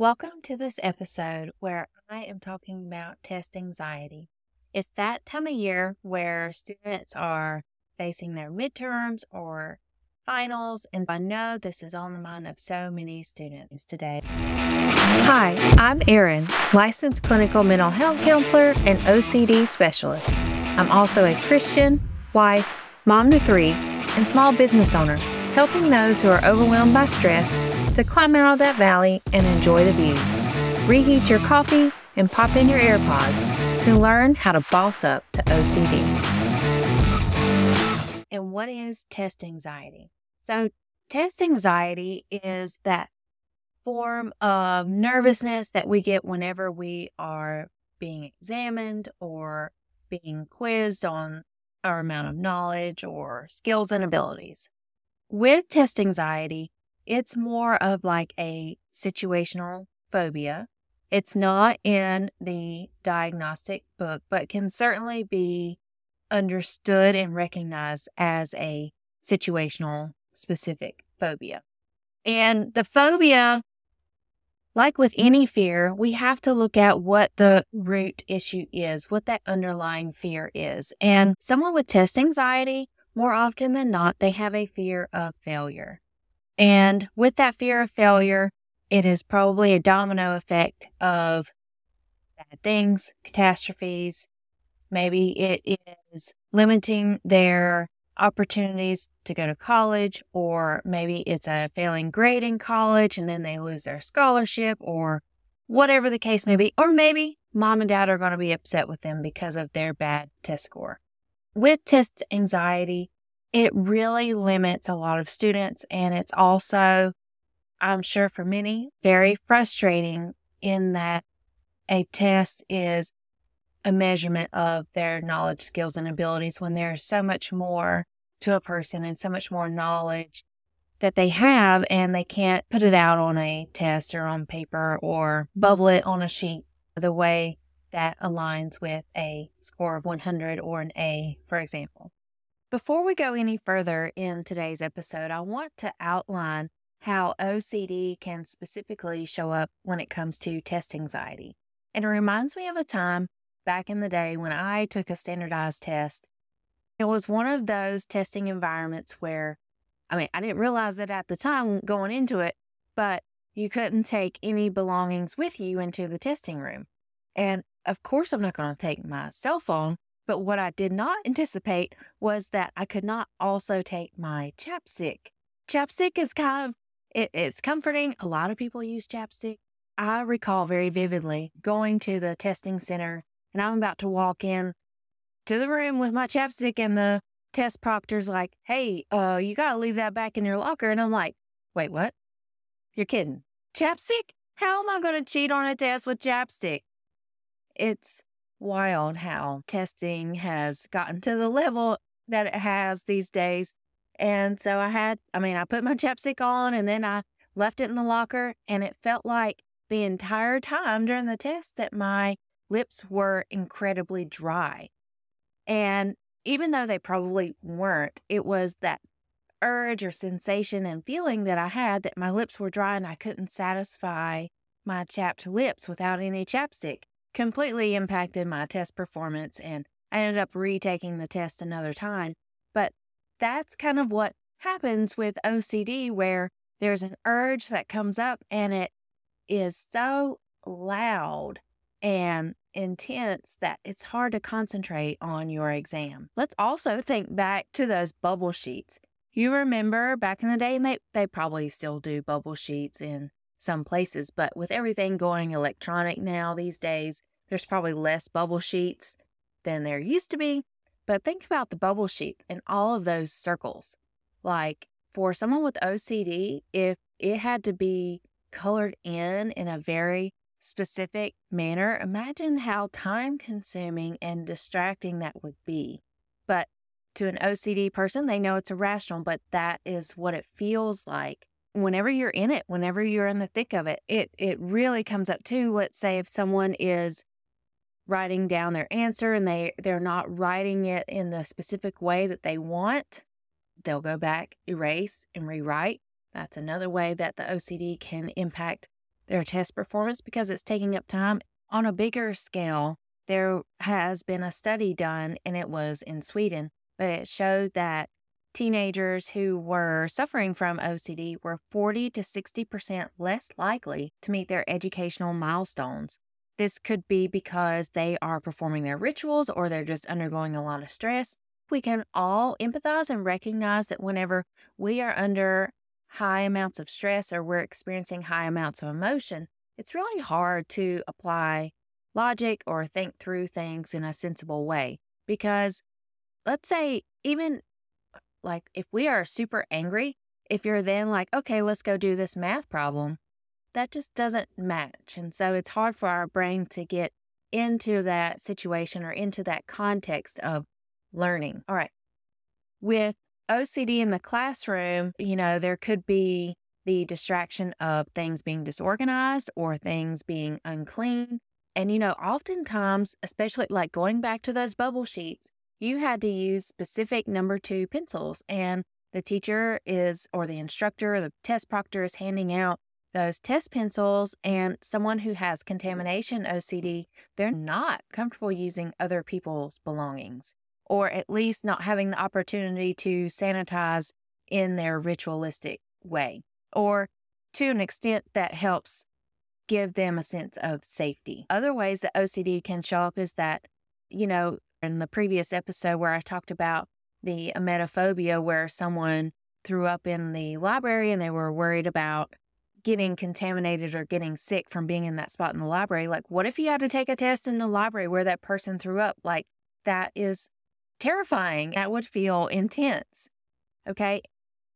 Welcome to this episode where I am talking about test anxiety. It's that time of year where students are facing their midterms or finals, and I know this is on the mind of so many students today. Hi, I'm Erin, licensed clinical mental health counselor and OCD specialist. I'm also a Christian, wife, mom to three, and small business owner, helping those who are overwhelmed by stress to climb out of that valley and enjoy the view. Reheat your coffee and pop in your AirPods to learn how to boss up to OCD. And what is test anxiety? So, test anxiety is that form of nervousness that we get whenever we are being examined or being quizzed on our amount of knowledge or skills and abilities. With test anxiety, it's more of like a situational phobia. It's not in the diagnostic book, but can certainly be understood and recognized as a situational specific phobia. And the phobia, like with any fear, we have to look at what the root issue is, what that underlying fear is. And someone with test anxiety, more often than not, they have a fear of failure. And with that fear of failure, it is probably a domino effect of bad things, catastrophes. Maybe it is limiting their opportunities to go to college, or maybe it's a failing grade in college and then they lose their scholarship, or whatever the case may be. Or maybe mom and dad are going to be upset with them because of their bad test score. With test anxiety, it really limits a lot of students. And it's also, I'm sure for many, very frustrating in that a test is a measurement of their knowledge, skills, and abilities when there's so much more to a person and so much more knowledge that they have and they can't put it out on a test or on paper or bubble it on a sheet the way that aligns with a score of 100 or an A, for example. Before we go any further in today's episode, I want to outline how OCD can specifically show up when it comes to test anxiety. And it reminds me of a time back in the day when I took a standardized test. It was one of those testing environments where, I mean, I didn't realize it at the time going into it, but you couldn't take any belongings with you into the testing room. And of course, I'm not going to take my cell phone but what I did not anticipate was that I could not also take my chapstick. Chapstick is kind of it, it's comforting. A lot of people use chapstick. I recall very vividly going to the testing center and I'm about to walk in to the room with my chapstick and the test proctor's like, "Hey, uh, you got to leave that back in your locker." And I'm like, "Wait, what? You're kidding. Chapstick? How am I going to cheat on a test with chapstick?" It's wild how testing has gotten to the level that it has these days. And so I had, I mean, I put my chapstick on and then I left it in the locker, and it felt like the entire time during the test that my lips were incredibly dry. And even though they probably weren't, it was that urge or sensation and feeling that I had that my lips were dry and I couldn't satisfy my chapped lips without any chapstick completely impacted my test performance and I ended up retaking the test another time. But that's kind of what happens with OCD, where there's an urge that comes up and it is so loud and intense that it's hard to concentrate on your exam. Let's also think back to those bubble sheets. You remember back in the day, and they, they probably still do bubble sheets in some places, but with everything going electronic now these days, there's probably less bubble sheets than there used to be. But think about the bubble sheets and all of those circles. Like for someone with OCD, if it had to be colored in in a very specific manner, imagine how time consuming and distracting that would be. But to an OCD person, they know it's irrational, but that is what it feels like whenever you're in it, whenever you're in the thick of it, it it really comes up to let's say if someone is writing down their answer and they they're not writing it in the specific way that they want, they'll go back, erase and rewrite. That's another way that the OCD can impact their test performance because it's taking up time. On a bigger scale, there has been a study done, and it was in Sweden, but it showed that teenagers who were suffering from OCD were 40 to 60% less likely to meet their educational milestones. This could be because they are performing their rituals or they're just undergoing a lot of stress. We can all empathize and recognize that whenever we are under high amounts of stress or we're experiencing high amounts of emotion, it's really hard to apply logic or think through things in a sensible way. Because let's say, even like if we are super angry, if you're then like, okay, let's go do this math problem, that just doesn't match. And so it's hard for our brain to get into that situation or into that context of learning. All right. With OCD in the classroom, you know, there could be the distraction of things being disorganized or things being unclean. And, you know, oftentimes, especially like going back to those bubble sheets, you had to use specific number two pencils, and the teacher is, or the instructor, or the test proctor is handing out those test pencils. And someone who has contamination OCD, they're not comfortable using other people's belongings, or at least not having the opportunity to sanitize in their ritualistic way, or to an extent that helps give them a sense of safety. Other ways that OCD can show up is that, you know, in the previous episode where I talked about the emetophobia, where someone threw up in the library and they were worried about getting contaminated or getting sick from being in that spot in the library. Like, what if you had to take a test in the library where that person threw up? Like, that is terrifying. That would feel intense. Okay.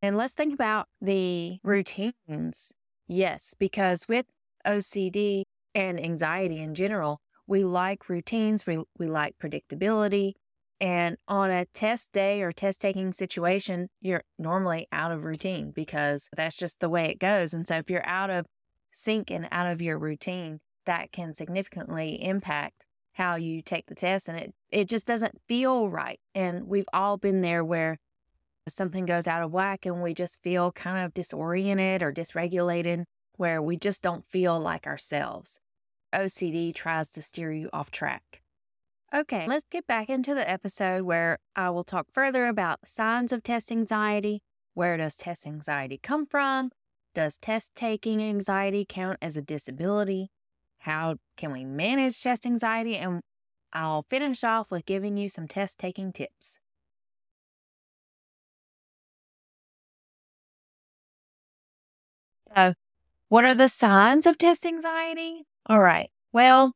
And let's think about the routines. Yes, because with OCD and anxiety in general, we like routines, we, we like predictability. And on a test day or test taking situation, you're normally out of routine because that's just the way it goes. And so if you're out of sync and out of your routine, that can significantly impact how you take the test and it it just doesn't feel right. And we've all been there where something goes out of whack and we just feel kind of disoriented or dysregulated where we just don't feel like ourselves. OCD tries to steer you off track. Okay, let's get back into the episode where I will talk further about signs of test anxiety. Where does test anxiety come from? Does test taking anxiety count as a disability? How can we manage test anxiety? And I'll finish off with giving you some test taking tips. So, what are the signs of test anxiety? All right. Well,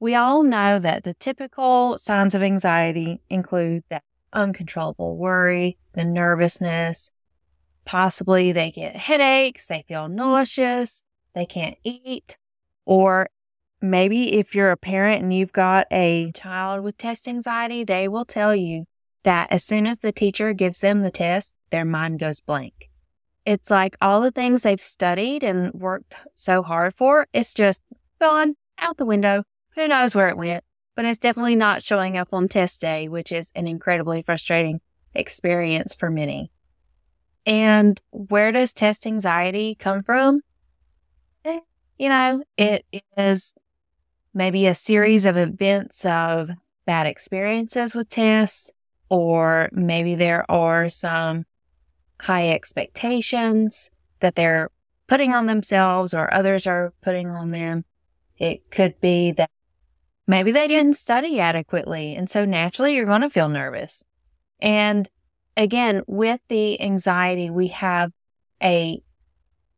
we all know that the typical signs of anxiety include that uncontrollable worry, the nervousness, possibly they get headaches, they feel nauseous, they can't eat, or maybe if you're a parent and you've got a child with test anxiety, they will tell you that as soon as the teacher gives them the test, their mind goes blank. It's like all the things they've studied and worked so hard for, it's just gone out the window. Who knows where it went? But it's definitely not showing up on test day, which is an incredibly frustrating experience for many. And where does test anxiety come from? Eh, you know, it is maybe a series of events of bad experiences with tests, or maybe there are some high expectations that they're putting on themselves or others are putting on them. It could be that maybe they didn't study adequately. And so naturally you're going to feel nervous. And again, with the anxiety, we have a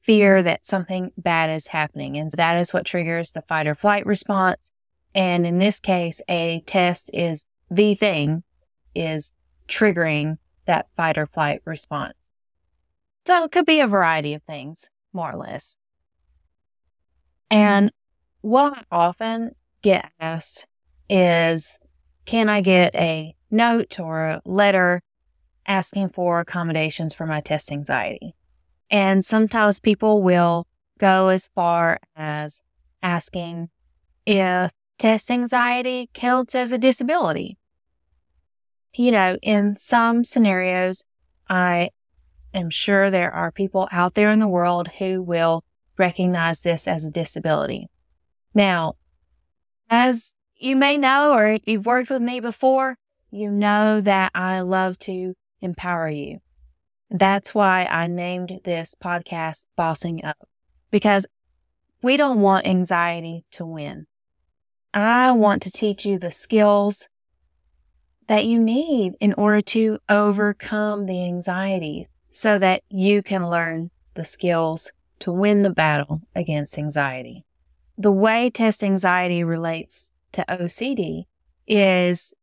fear that something bad is happening. And that is what triggers the fight or flight response. And in this case, a test is the thing is triggering that fight or flight response. So it could be a variety of things, more or less. And what I often get asked is can I get a note or a letter asking for accommodations for my test anxiety? And sometimes people will go as far as asking if test anxiety counts as a disability. You know, in some scenarios, I am sure there are people out there in the world who will recognize this as a disability. Now, as you may know, or if you've worked with me before, you know that I love to empower you. That's why I named this podcast Bossing Up, because we don't want anxiety to win. I want to teach you the skills that you need in order to overcome the anxiety so that you can learn the skills to win the battle against anxiety. The way test anxiety relates to OCD is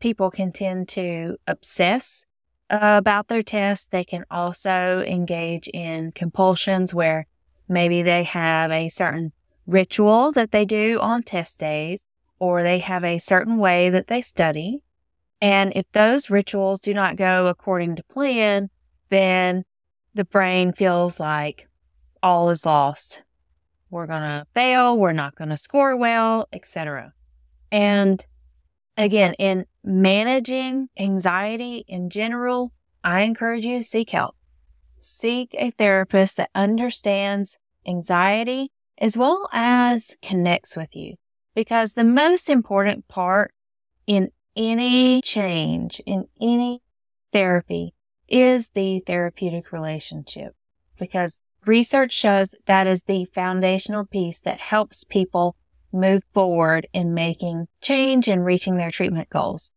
people can tend to obsess about their tests. They can also engage in compulsions where maybe they have a certain ritual that they do on test days or they have a certain way that they study. And if those rituals do not go according to plan, then the brain feels like all is lost. We're going to fail, we're not going to score well, etc. And again, in managing anxiety in general, I encourage you to seek help. Seek a therapist that understands anxiety as well as connects with you. Because the most important part in any change, in any therapy, is the therapeutic relationship. Because research shows that is the foundational piece that helps people move forward in making change and reaching their treatment goals.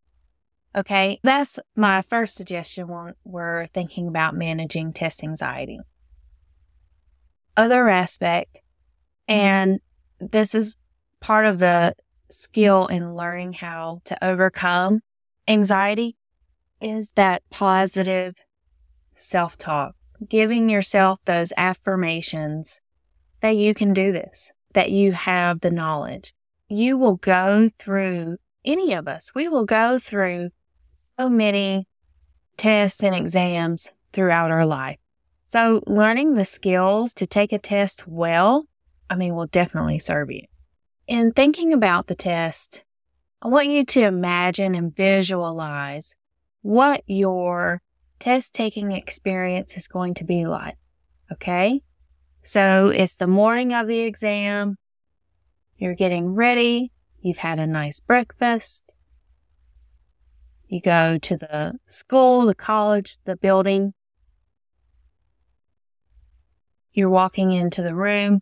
Okay, that's my first suggestion when we're thinking about managing test anxiety. Other aspect, and this is part of the skill in learning how to overcome anxiety, is that positive self talk, giving yourself those affirmations that you can do this, that you have the knowledge. You will go through, any of us, we will go through so many tests and exams throughout our life. So learning the skills to take a test well, I mean, will definitely serve you. In thinking about the test, I want you to imagine and visualize what your test taking experience is going to be like. Okay. So it's the morning of the exam. You're getting ready. You've had a nice breakfast. You go to the school, the college, the building. You're walking into the room,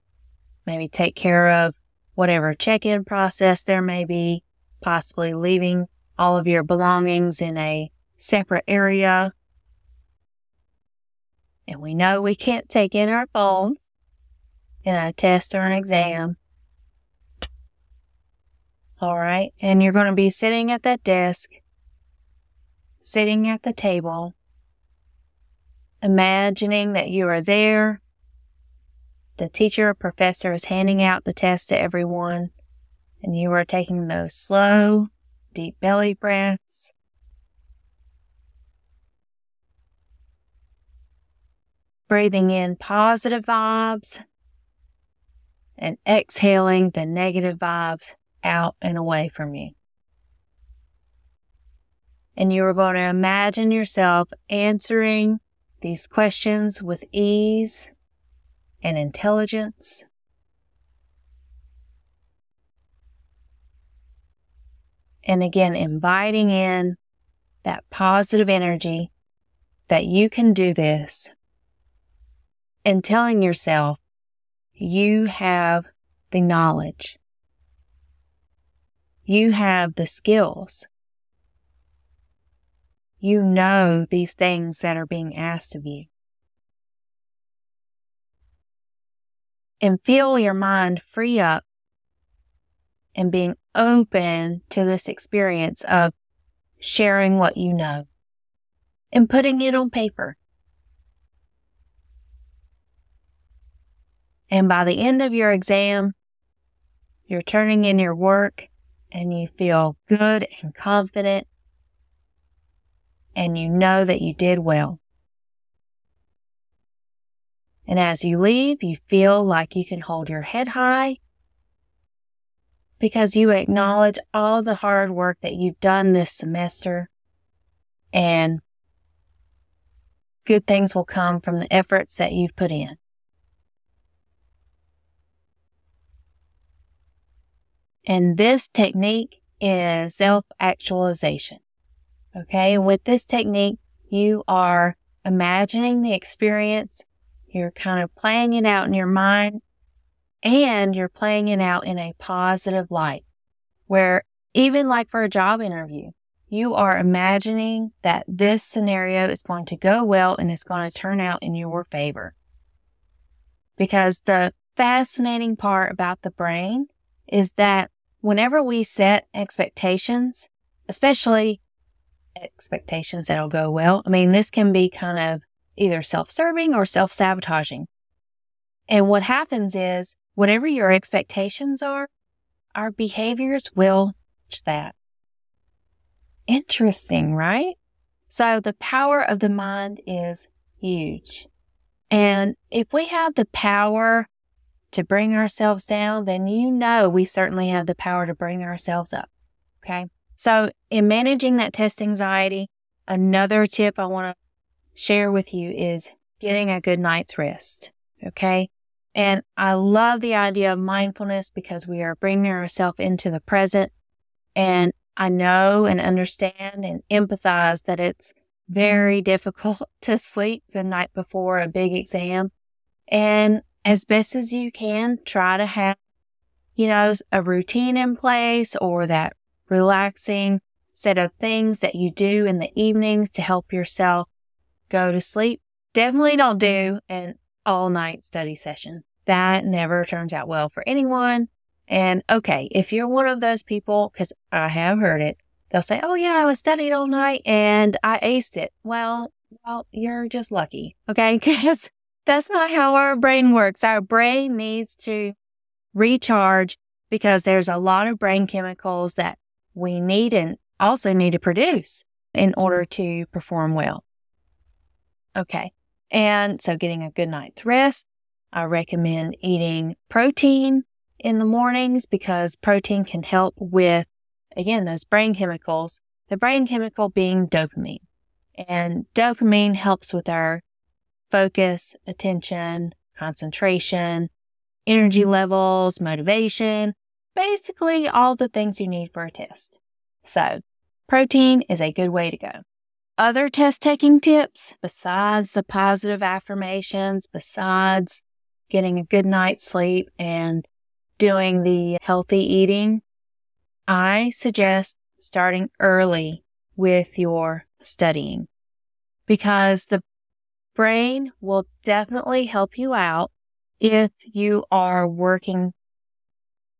maybe take care of whatever check in process there may be, possibly leaving all of your belongings in a separate area and we know we can't take in our phones in a test or an exam. All right. And you're going to be sitting at that desk, sitting at the table, imagining that you are there. The teacher or professor is handing out the test to everyone, and you are taking those slow, deep belly breaths breathing in positive vibes and exhaling the negative vibes out and away from you. And you are going to imagine yourself answering these questions with ease and intelligence. And again, inviting in that positive energy that you can do this and telling yourself you have the knowledge. You have the skills. You know these things that are being asked of you. And feel your mind free up and being open to this experience of sharing what you know and putting it on paper. And by the end of your exam, you're turning in your work and you feel good and confident and you know that you did well. And as you leave, you feel like you can hold your head high because you acknowledge all the hard work that you've done this semester and good things will come from the efforts that you've put in. And this technique is self actualization. Okay. And with this technique, you are imagining the experience. You're kind of playing it out in your mind and you're playing it out in a positive light where even like for a job interview, you are imagining that this scenario is going to go well and it's going to turn out in your favor. Because the fascinating part about the brain is that whenever we set expectations, especially expectations that'll go well, I mean, this can be kind of either self serving or self sabotaging. And what happens is, whatever your expectations are, our behaviors will match that. Interesting, right? So the power of the mind is huge. And if we have the power to bring ourselves down, then you know we certainly have the power to bring ourselves up. Okay. So in managing that test anxiety, another tip I want to share with you is getting a good night's rest. Okay. And I love the idea of mindfulness because we are bringing ourselves into the present. And I know and understand and empathize that it's very difficult to sleep the night before a big exam. And as best as you can, try to have, you know, a routine in place or that relaxing set of things that you do in the evenings to help yourself go to sleep. Definitely don't do an all night study session. That never turns out well for anyone. And okay, if you're one of those people, because I have heard it, they'll say, Oh yeah, I was studying all night and I aced it. Well, well, you're just lucky. Okay. Because that's not how our brain works. Our brain needs to recharge because there's a lot of brain chemicals that we need and also need to produce in order to perform well. Okay. And so getting a good night's rest. I recommend eating protein in the mornings because protein can help with, again, those brain chemicals, the brain chemical being dopamine. And dopamine helps with our focus, attention, concentration, energy levels, motivation, basically all the things you need for a test. So protein is a good way to go. Other test taking tips besides the positive affirmations, besides getting a good night's sleep and doing the healthy eating, I suggest starting early with your studying because the brain will definitely help you out if you are working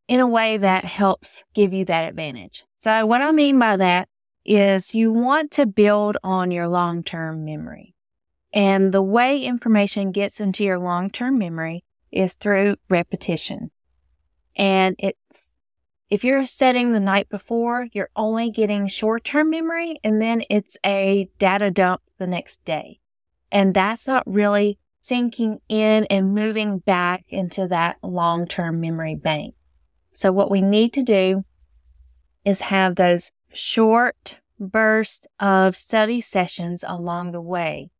in a way that helps give you that advantage. So what I mean by that is you want to build on your long-term memory. And the way information gets into your long-term memory is through repetition. And it's, if you're studying the night before, you're only getting short-term memory and then it's a data dump the next day. And that's not really sinking in and moving back into that long term memory bank. So, what we need to do is have those short bursts of study sessions along the way.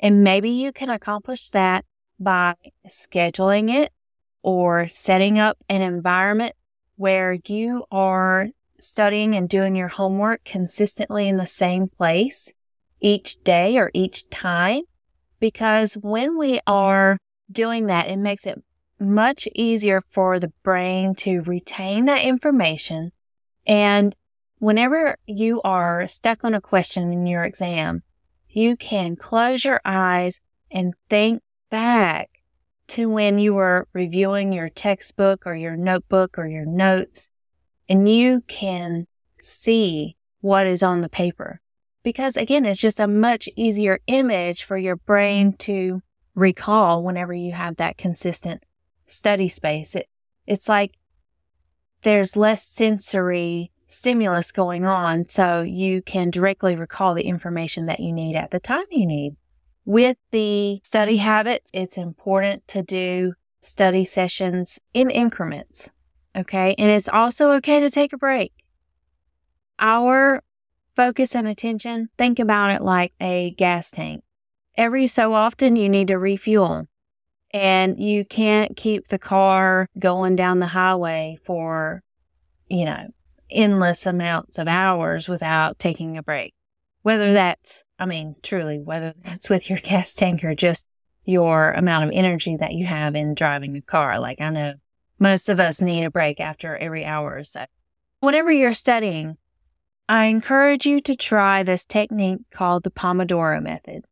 And maybe you can accomplish that by scheduling it or setting up an environment where you are studying and doing your homework consistently in the same place each day or each time because when we are doing that, it makes it much easier for the brain to retain that information. And whenever you are stuck on a question in your exam, you can close your eyes and think back to when you were reviewing your textbook or your notebook or your notes, and you can see what is on the paper because again, it's just a much easier image for your brain to recall whenever you have that consistent study space. It, it's like there's less sensory stimulus going on, so you can directly recall the information that you need at the time you need. With the study habits, it's important to do study sessions in increments. Okay. And it's also okay to take a break. Our focus and attention, think about it like a gas tank. Every so often, you need to refuel. And you can't keep the car going down the highway for you know, endless amounts of hours without taking a break. Whether that's, I mean, truly, whether that's with your gas tank or just your amount of energy that you have in driving a car. Like I know most of us need a break after every hour or so. Whenever you're studying, I encourage you to try this technique called the Pomodoro method.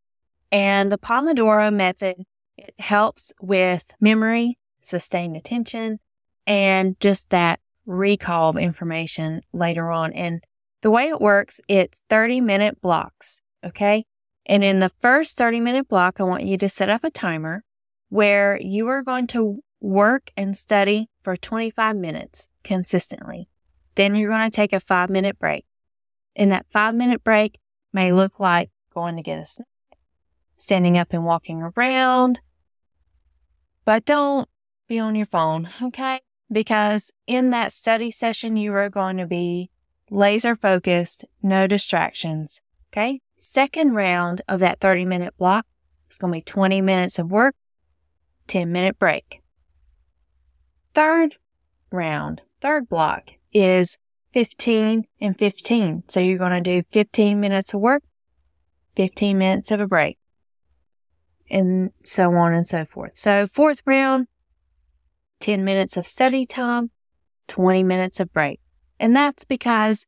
And the Pomodoro method, it helps with memory, sustained attention, and just that recall of information later on. And the way it works, it's 30 minute blocks. Okay. And in the first 30 minute block, I want you to set up a timer where you are going to work and study for 25 minutes consistently. Then you're going to take a five minute break. And that five minute break may look like going to get a snack, standing up and walking around, but don't be on your phone. Okay. Because in that study session, you are going to be laser focused, no distractions. Okay. Second round of that 30 minute block is going to be 20 minutes of work, 10 minute break. Third round, third block is 15 and 15. So you're going to do 15 minutes of work, 15 minutes of a break, and so on and so forth. So fourth round, 10 minutes of study time, 20 minutes of break. And that's because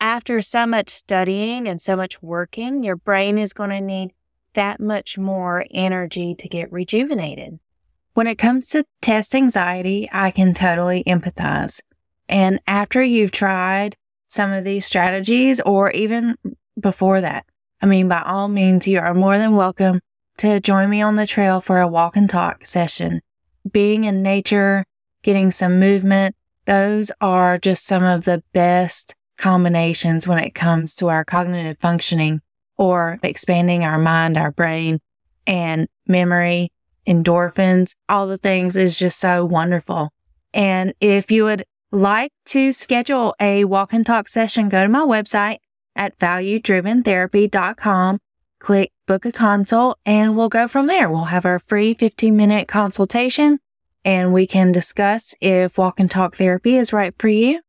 after so much studying and so much working, your brain is going to need that much more energy to get rejuvenated. When it comes to test anxiety, I can totally empathize. And after you've tried some of these strategies or even before that, I mean, by all means, you are more than welcome to join me on the trail for a walk and talk session. Being in nature, getting some movement, those are just some of the best combinations when it comes to our cognitive functioning or expanding our mind, our brain and memory, endorphins, all the things is just so wonderful. And if you would like to schedule a walk and talk session, go to my website at valuedriventherapy.com, click book a consult and we'll go from there. We'll have our free 15 minute consultation and we can discuss if walk and talk therapy is right for you.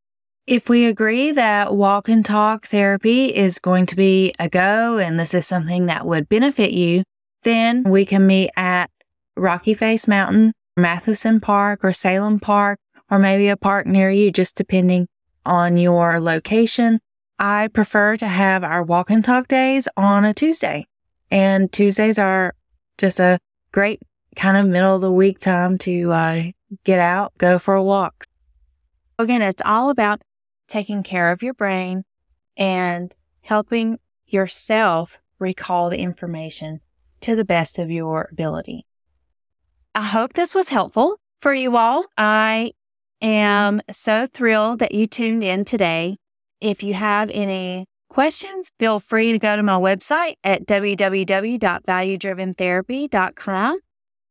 If we agree that walk and talk therapy is going to be a go and this is something that would benefit you, then we can meet at Rocky Face Mountain, Matheson Park or Salem Park, or maybe a park near you, just depending on your location. I prefer to have our walk and talk days on a Tuesday. And Tuesdays are just a great kind of middle of the week time to uh, get out, go for a walk. Again, it's all about taking care of your brain and helping yourself recall the information to the best of your ability. I hope this was helpful for you all. I am so thrilled that you tuned in today. If you have any questions, feel free to go to my website at www.valuedriventherapy.com.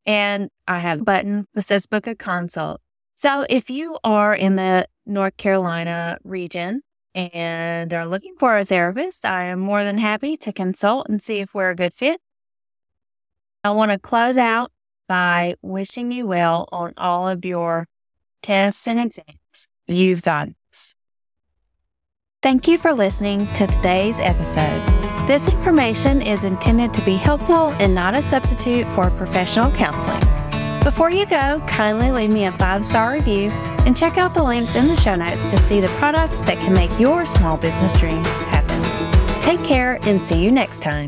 And I have a button that says book a consult. So if you are in the North Carolina region and are looking for a therapist, I am more than happy to consult and see if we're a good fit. I want to close out by wishing you well on all of your tests and exams. You've got this. Thank you for listening to today's episode. This information is intended to be helpful and not a substitute for professional counseling. Before you go, kindly leave me a five star review and check out the links in the show notes to see the products that can make your small business dreams happen. Take care and see you next time.